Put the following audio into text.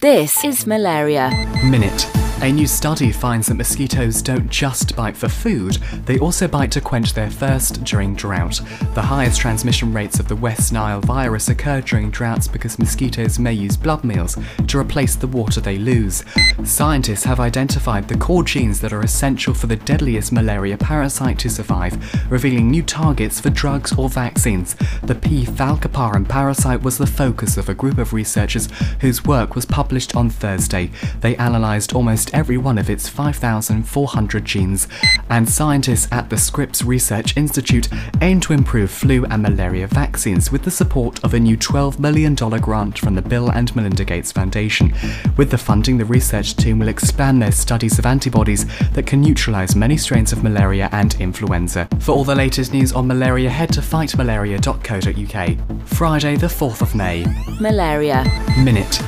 This is malaria. Minute. A new study finds that mosquitoes don't just bite for food, they also bite to quench their thirst during drought. The highest transmission rates of the West Nile virus occur during droughts because mosquitoes may use blood meals to replace the water they lose. Scientists have identified the core genes that are essential for the deadliest malaria parasite to survive, revealing new targets for drugs or vaccines. The P. falciparum parasite was the focus of a group of researchers whose work was published on Thursday. They analysed almost every one of its 5,400 genes, and scientists at the Scripps Research Institute aim to improve flu and malaria vaccines with the support of a new $12 million grant from the Bill and Melinda Gates Foundation. With the funding, the research team will expand their studies of antibodies that can neutralize many strains of malaria and influenza. For all the latest news on malaria, head to fightmalaria.co.uk. Friday, the 4th of May. Malaria. Minute.